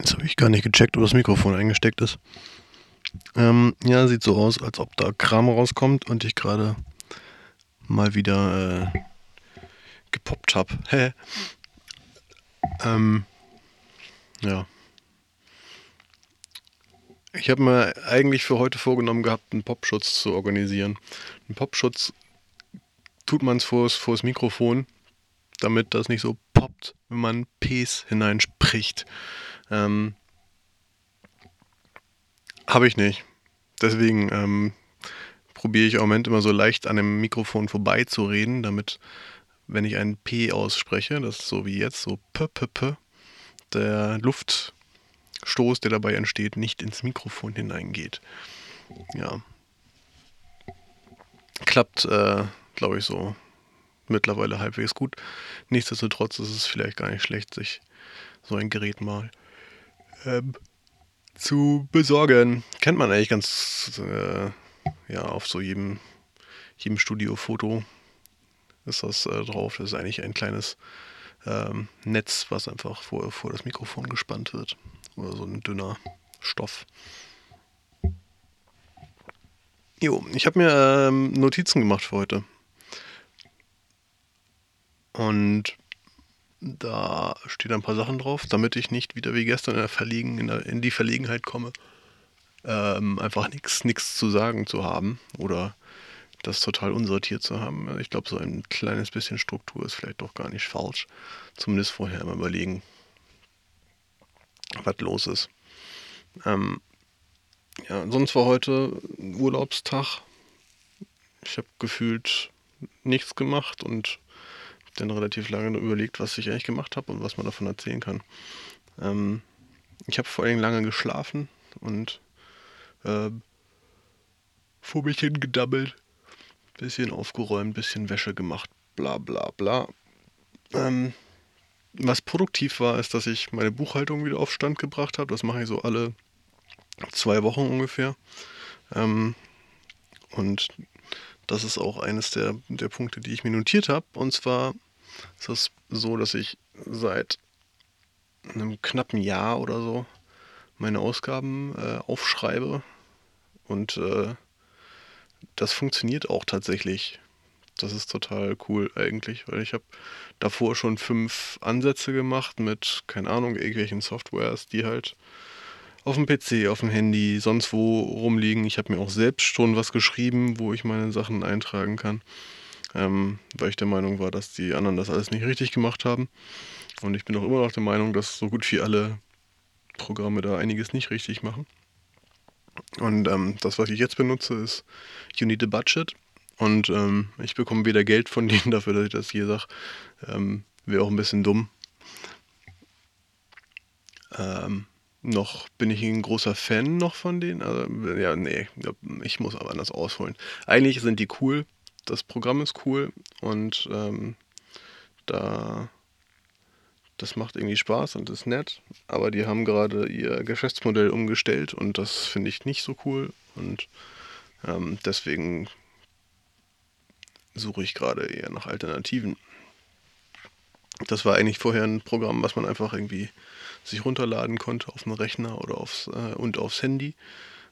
Jetzt habe ich gar nicht gecheckt, ob das Mikrofon eingesteckt ist. Ähm, ja, sieht so aus, als ob da Kram rauskommt und ich gerade mal wieder äh, gepoppt habe. Ähm, ja. Ich habe mir eigentlich für heute vorgenommen gehabt, einen Popschutz zu organisieren. Ein Popschutz tut man es vors, vors Mikrofon, damit das nicht so poppt, wenn man Ps hineinspricht. Ähm, Habe ich nicht. Deswegen ähm, probiere ich im Moment immer so leicht an dem Mikrofon vorbeizureden, damit, wenn ich ein P ausspreche, das ist so wie jetzt, so p, p, p, der Luftstoß, der dabei entsteht, nicht ins Mikrofon hineingeht. Ja. Klappt, äh, glaube ich, so mittlerweile halbwegs gut. Nichtsdestotrotz ist es vielleicht gar nicht schlecht, sich so ein Gerät mal ähm, zu besorgen. Kennt man eigentlich ganz, äh, ja, auf so jedem, jedem Studiofoto ist das äh, drauf. Das ist eigentlich ein kleines ähm, Netz, was einfach vor, vor das Mikrofon gespannt wird. Oder so ein dünner Stoff. Jo, ich habe mir ähm, Notizen gemacht für heute. Und da stehen ein paar Sachen drauf, damit ich nicht wieder wie gestern in, Verlegen, in, der, in die Verlegenheit komme, ähm, einfach nichts zu sagen zu haben oder das total unsortiert zu haben. Ich glaube, so ein kleines bisschen Struktur ist vielleicht doch gar nicht falsch. Zumindest vorher mal überlegen, was los ist. Ähm, ja, sonst war heute Urlaubstag. Ich habe gefühlt nichts gemacht und dann relativ lange überlegt, was ich eigentlich gemacht habe und was man davon erzählen kann. Ähm, ich habe vor allem lange geschlafen und äh, vor mich hingedammelt, bisschen aufgeräumt, bisschen Wäsche gemacht, bla bla bla. Ähm, was produktiv war, ist, dass ich meine Buchhaltung wieder auf Stand gebracht habe. Das mache ich so alle zwei Wochen ungefähr. Ähm, und das ist auch eines der, der Punkte, die ich mir notiert habe. Und zwar ist es so, dass ich seit einem knappen Jahr oder so meine Ausgaben äh, aufschreibe. Und äh, das funktioniert auch tatsächlich. Das ist total cool eigentlich, weil ich habe davor schon fünf Ansätze gemacht mit, keine Ahnung, irgendwelchen Softwares, die halt auf dem PC, auf dem Handy, sonst wo rumliegen. Ich habe mir auch selbst schon was geschrieben, wo ich meine Sachen eintragen kann, ähm, weil ich der Meinung war, dass die anderen das alles nicht richtig gemacht haben. Und ich bin auch immer noch der Meinung, dass so gut wie alle Programme da einiges nicht richtig machen. Und ähm, das, was ich jetzt benutze, ist You Need a Budget. Und ähm, ich bekomme weder Geld von denen dafür, dass ich das hier sage. Ähm, Wäre auch ein bisschen dumm. Ähm, noch bin ich ein großer Fan noch von denen. Also, ja, nee, ich muss aber anders ausholen. Eigentlich sind die cool. Das Programm ist cool und ähm, da das macht irgendwie Spaß und ist nett, aber die haben gerade ihr Geschäftsmodell umgestellt und das finde ich nicht so cool und ähm, deswegen suche ich gerade eher nach Alternativen. Das war eigentlich vorher ein Programm, was man einfach irgendwie sich runterladen konnte auf dem Rechner oder aufs, äh, und aufs Handy.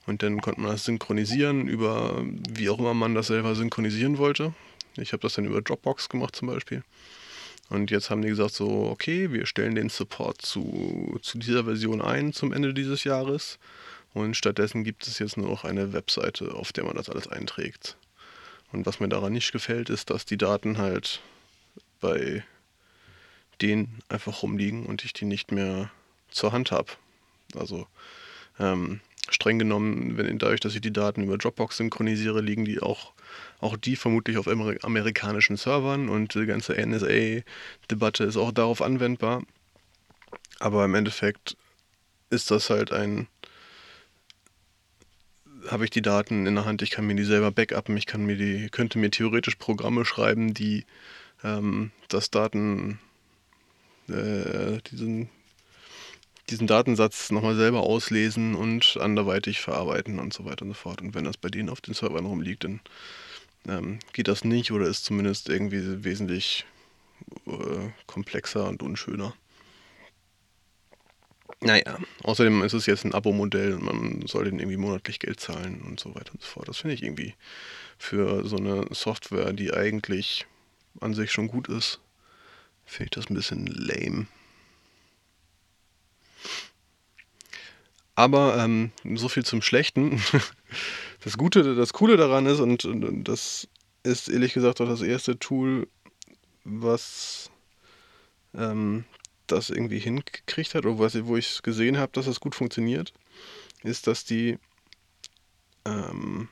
Und dann konnte man das synchronisieren über, wie auch immer man das selber synchronisieren wollte. Ich habe das dann über Dropbox gemacht zum Beispiel. Und jetzt haben die gesagt so, okay, wir stellen den Support zu, zu dieser Version ein zum Ende dieses Jahres. Und stattdessen gibt es jetzt nur noch eine Webseite, auf der man das alles einträgt. Und was mir daran nicht gefällt, ist, dass die Daten halt bei denen einfach rumliegen und ich die nicht mehr zur Hand habe. Also ähm, streng genommen, wenn dadurch, dass ich die Daten über Dropbox synchronisiere, liegen die auch, auch die vermutlich auf Amer amerikanischen Servern und die ganze NSA-Debatte ist auch darauf anwendbar. Aber im Endeffekt ist das halt ein, habe ich die Daten in der Hand, ich kann mir die selber backuppen, ich kann mir die, könnte mir theoretisch Programme schreiben, die ähm, das Daten, äh, diesen diesen Datensatz nochmal selber auslesen und anderweitig verarbeiten und so weiter und so fort. Und wenn das bei denen auf den Servern rumliegt, dann ähm, geht das nicht oder ist zumindest irgendwie wesentlich äh, komplexer und unschöner. Naja, außerdem ist es jetzt ein Abo-Modell und man soll den irgendwie monatlich Geld zahlen und so weiter und so fort. Das finde ich irgendwie für so eine Software, die eigentlich an sich schon gut ist, finde ich das ein bisschen lame. Aber ähm, so viel zum Schlechten. Das Gute, das Coole daran ist, und, und das ist ehrlich gesagt auch das erste Tool, was ähm, das irgendwie hingekriegt hat, oder was, wo ich gesehen habe, dass das gut funktioniert, ist, dass die ähm,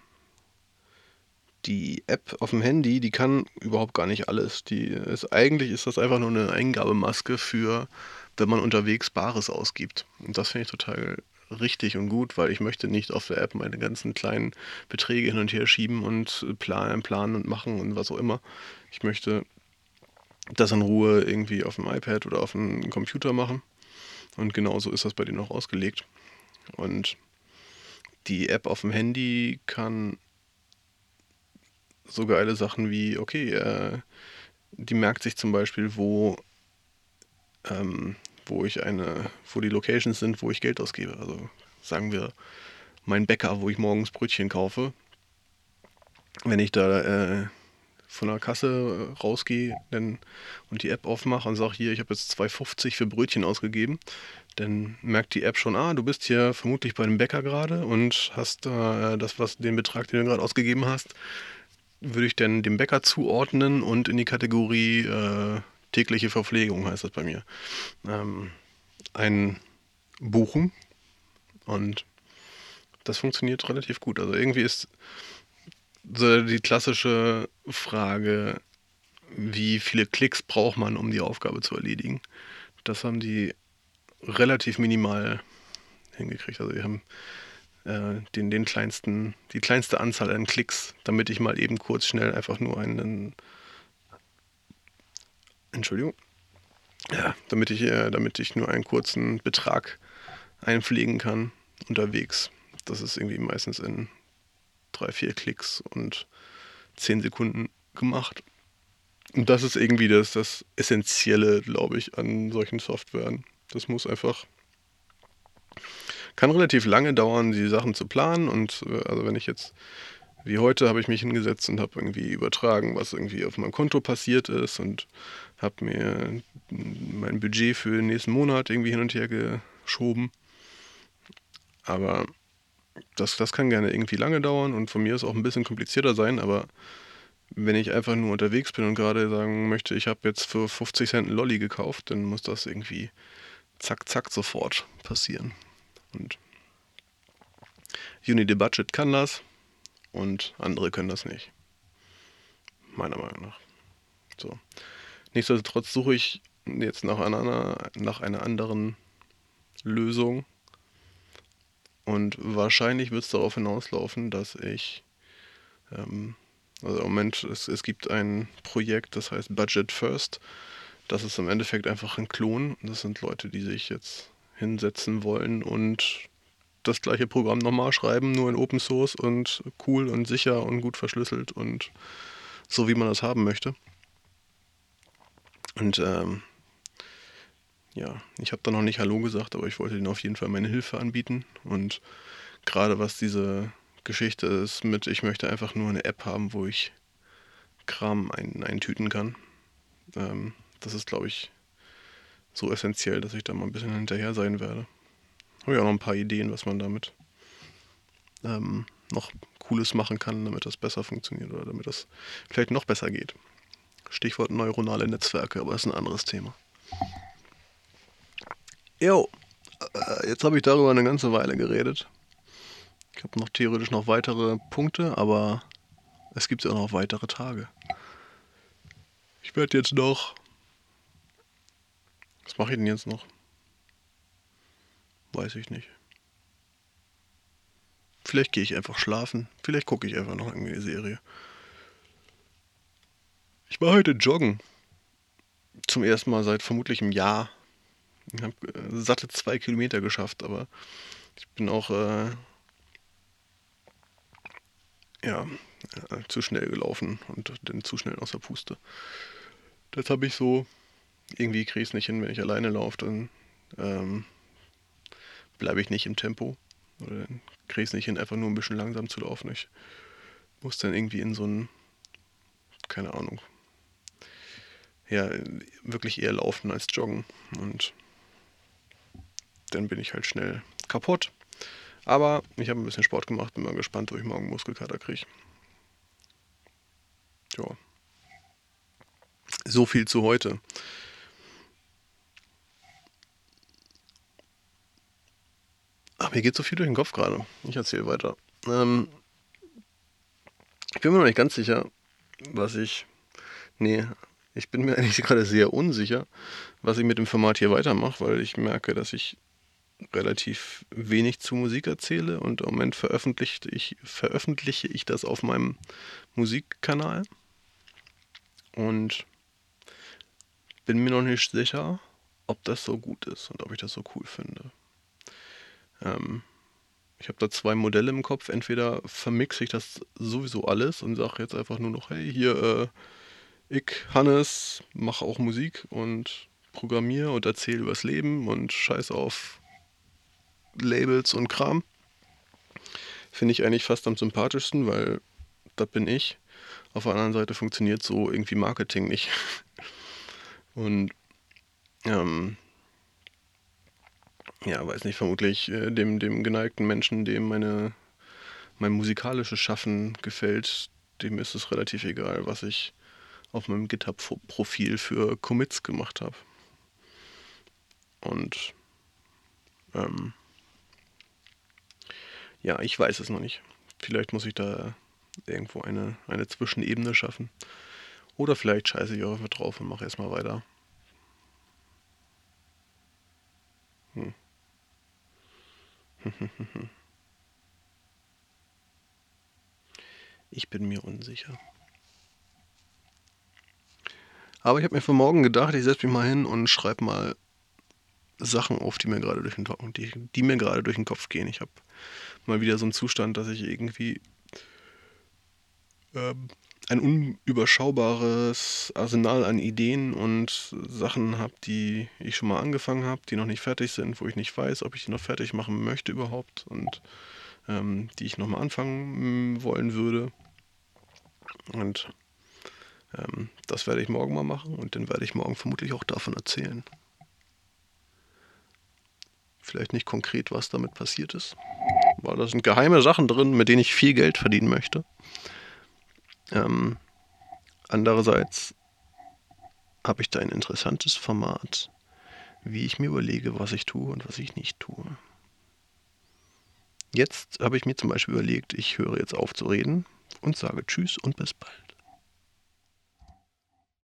die App auf dem Handy, die kann überhaupt gar nicht alles. Die ist, eigentlich ist das einfach nur eine Eingabemaske für, wenn man unterwegs Bares ausgibt. Und das finde ich total richtig und gut, weil ich möchte nicht auf der App meine ganzen kleinen Beträge hin und her schieben und planen, planen und machen und was auch immer. Ich möchte das in Ruhe irgendwie auf dem iPad oder auf dem Computer machen. Und genauso ist das bei denen auch ausgelegt. Und die App auf dem Handy kann so geile Sachen wie, okay, äh, die merkt sich zum Beispiel, wo, ähm, wo ich eine, wo die Locations sind, wo ich Geld ausgebe. Also sagen wir mein Bäcker, wo ich morgens Brötchen kaufe. Wenn ich da äh, von der Kasse äh, rausgehe und die App aufmache und sage, hier, ich habe jetzt 2,50 für Brötchen ausgegeben, dann merkt die App schon, ah, du bist hier vermutlich bei dem Bäcker gerade und hast äh, das, was den Betrag, den du gerade ausgegeben hast, würde ich dann dem Bäcker zuordnen und in die Kategorie äh, tägliche Verpflegung heißt das bei mir. Ähm, ein Buchen und das funktioniert relativ gut. Also irgendwie ist so die klassische Frage, wie viele Klicks braucht man, um die Aufgabe zu erledigen. Das haben die relativ minimal hingekriegt. Also die haben äh, den, den kleinsten, die kleinste Anzahl an Klicks, damit ich mal eben kurz schnell einfach nur einen Entschuldigung. Ja, damit ich, äh, damit ich nur einen kurzen Betrag einpflegen kann unterwegs. Das ist irgendwie meistens in drei, vier Klicks und zehn Sekunden gemacht. Und das ist irgendwie das, das Essentielle, glaube ich, an solchen Softwaren. Das muss einfach kann relativ lange dauern, die Sachen zu planen. Und äh, also wenn ich jetzt, wie heute, habe ich mich hingesetzt und habe irgendwie übertragen, was irgendwie auf meinem Konto passiert ist und habe mir mein Budget für den nächsten Monat irgendwie hin und her geschoben. Aber das, das kann gerne irgendwie lange dauern und von mir ist auch ein bisschen komplizierter sein, aber wenn ich einfach nur unterwegs bin und gerade sagen möchte, ich habe jetzt für 50 Cent einen Lolli gekauft, dann muss das irgendwie zack, zack sofort passieren. Und Unity Budget kann das und andere können das nicht. Meiner Meinung nach. So. Nichtsdestotrotz suche ich jetzt nach einer, nach einer anderen Lösung. Und wahrscheinlich wird es darauf hinauslaufen, dass ich, ähm, also im Moment, es, es gibt ein Projekt, das heißt Budget First. Das ist im Endeffekt einfach ein Klon. Das sind Leute, die sich jetzt hinsetzen wollen und das gleiche Programm nochmal schreiben, nur in Open Source und cool und sicher und gut verschlüsselt und so wie man das haben möchte. Und ähm, ja, ich habe da noch nicht Hallo gesagt, aber ich wollte ihnen auf jeden Fall meine Hilfe anbieten. Und gerade was diese Geschichte ist mit, ich möchte einfach nur eine App haben, wo ich Kram ein, eintüten kann. Ähm, das ist, glaube ich, so essentiell, dass ich da mal ein bisschen hinterher sein werde. Habe ich auch noch ein paar Ideen, was man damit ähm, noch Cooles machen kann, damit das besser funktioniert oder damit das vielleicht noch besser geht. Stichwort neuronale Netzwerke, aber das ist ein anderes Thema. Jo, äh, jetzt habe ich darüber eine ganze Weile geredet. Ich habe noch theoretisch noch weitere Punkte, aber es gibt ja noch weitere Tage. Ich werde jetzt noch was mache ich denn jetzt noch? Weiß ich nicht. Vielleicht gehe ich einfach schlafen. Vielleicht gucke ich einfach noch eine Serie. Ich war heute joggen. Zum ersten Mal seit vermutlich einem Jahr. Ich habe äh, satte zwei Kilometer geschafft, aber ich bin auch äh, ja, äh, zu schnell gelaufen und dann zu schnell aus der Puste. Das habe ich so irgendwie kriege es nicht hin, wenn ich alleine laufe, dann ähm, bleibe ich nicht im Tempo. Oder kriege es nicht hin, einfach nur ein bisschen langsam zu laufen. Ich muss dann irgendwie in so ein, keine Ahnung, ja, wirklich eher laufen als joggen. Und dann bin ich halt schnell kaputt. Aber ich habe ein bisschen Sport gemacht, bin mal gespannt, ob ich morgen Muskelkater kriege. Ja. So viel zu heute. Ach, mir geht so viel durch den Kopf gerade. Ich erzähle weiter. Ähm, ich bin mir noch nicht ganz sicher, was ich. Nee, ich bin mir eigentlich gerade sehr unsicher, was ich mit dem Format hier weitermache, weil ich merke, dass ich relativ wenig zu Musik erzähle und im Moment veröffentliche ich, veröffentliche ich das auf meinem Musikkanal und bin mir noch nicht sicher, ob das so gut ist und ob ich das so cool finde. Ähm, ich habe da zwei Modelle im Kopf. Entweder vermixe ich das sowieso alles und sage jetzt einfach nur noch, hey, hier, äh, ich, Hannes, mache auch Musik und programmiere und erzähle übers Leben und scheiß auf Labels und Kram. Finde ich eigentlich fast am sympathischsten, weil das bin ich. Auf der anderen Seite funktioniert so irgendwie Marketing nicht. Und ähm, ja, weiß nicht, vermutlich äh, dem, dem geneigten Menschen, dem meine, mein musikalisches Schaffen gefällt, dem ist es relativ egal, was ich auf meinem GitHub-Profil für Commits gemacht habe. Und ähm, ja, ich weiß es noch nicht. Vielleicht muss ich da irgendwo eine, eine Zwischenebene schaffen. Oder vielleicht scheiße ich auch einfach drauf und mache erstmal weiter. Hm. Ich bin mir unsicher. Aber ich habe mir für morgen gedacht, ich setze mich mal hin und schreibe mal Sachen auf, die mir gerade durch den, die, die durch den Kopf gehen. Ich habe mal wieder so einen Zustand, dass ich irgendwie ähm, ein unüberschaubares Arsenal an Ideen und Sachen habe, die ich schon mal angefangen habe, die noch nicht fertig sind, wo ich nicht weiß, ob ich die noch fertig machen möchte überhaupt und ähm, die ich nochmal anfangen mm, wollen würde. Und ähm, das werde ich morgen mal machen und dann werde ich morgen vermutlich auch davon erzählen. Vielleicht nicht konkret, was damit passiert ist, weil da sind geheime Sachen drin, mit denen ich viel Geld verdienen möchte. Ähm, andererseits habe ich da ein interessantes Format, wie ich mir überlege, was ich tue und was ich nicht tue. Jetzt habe ich mir zum Beispiel überlegt, ich höre jetzt auf zu reden und sage Tschüss und bis bald.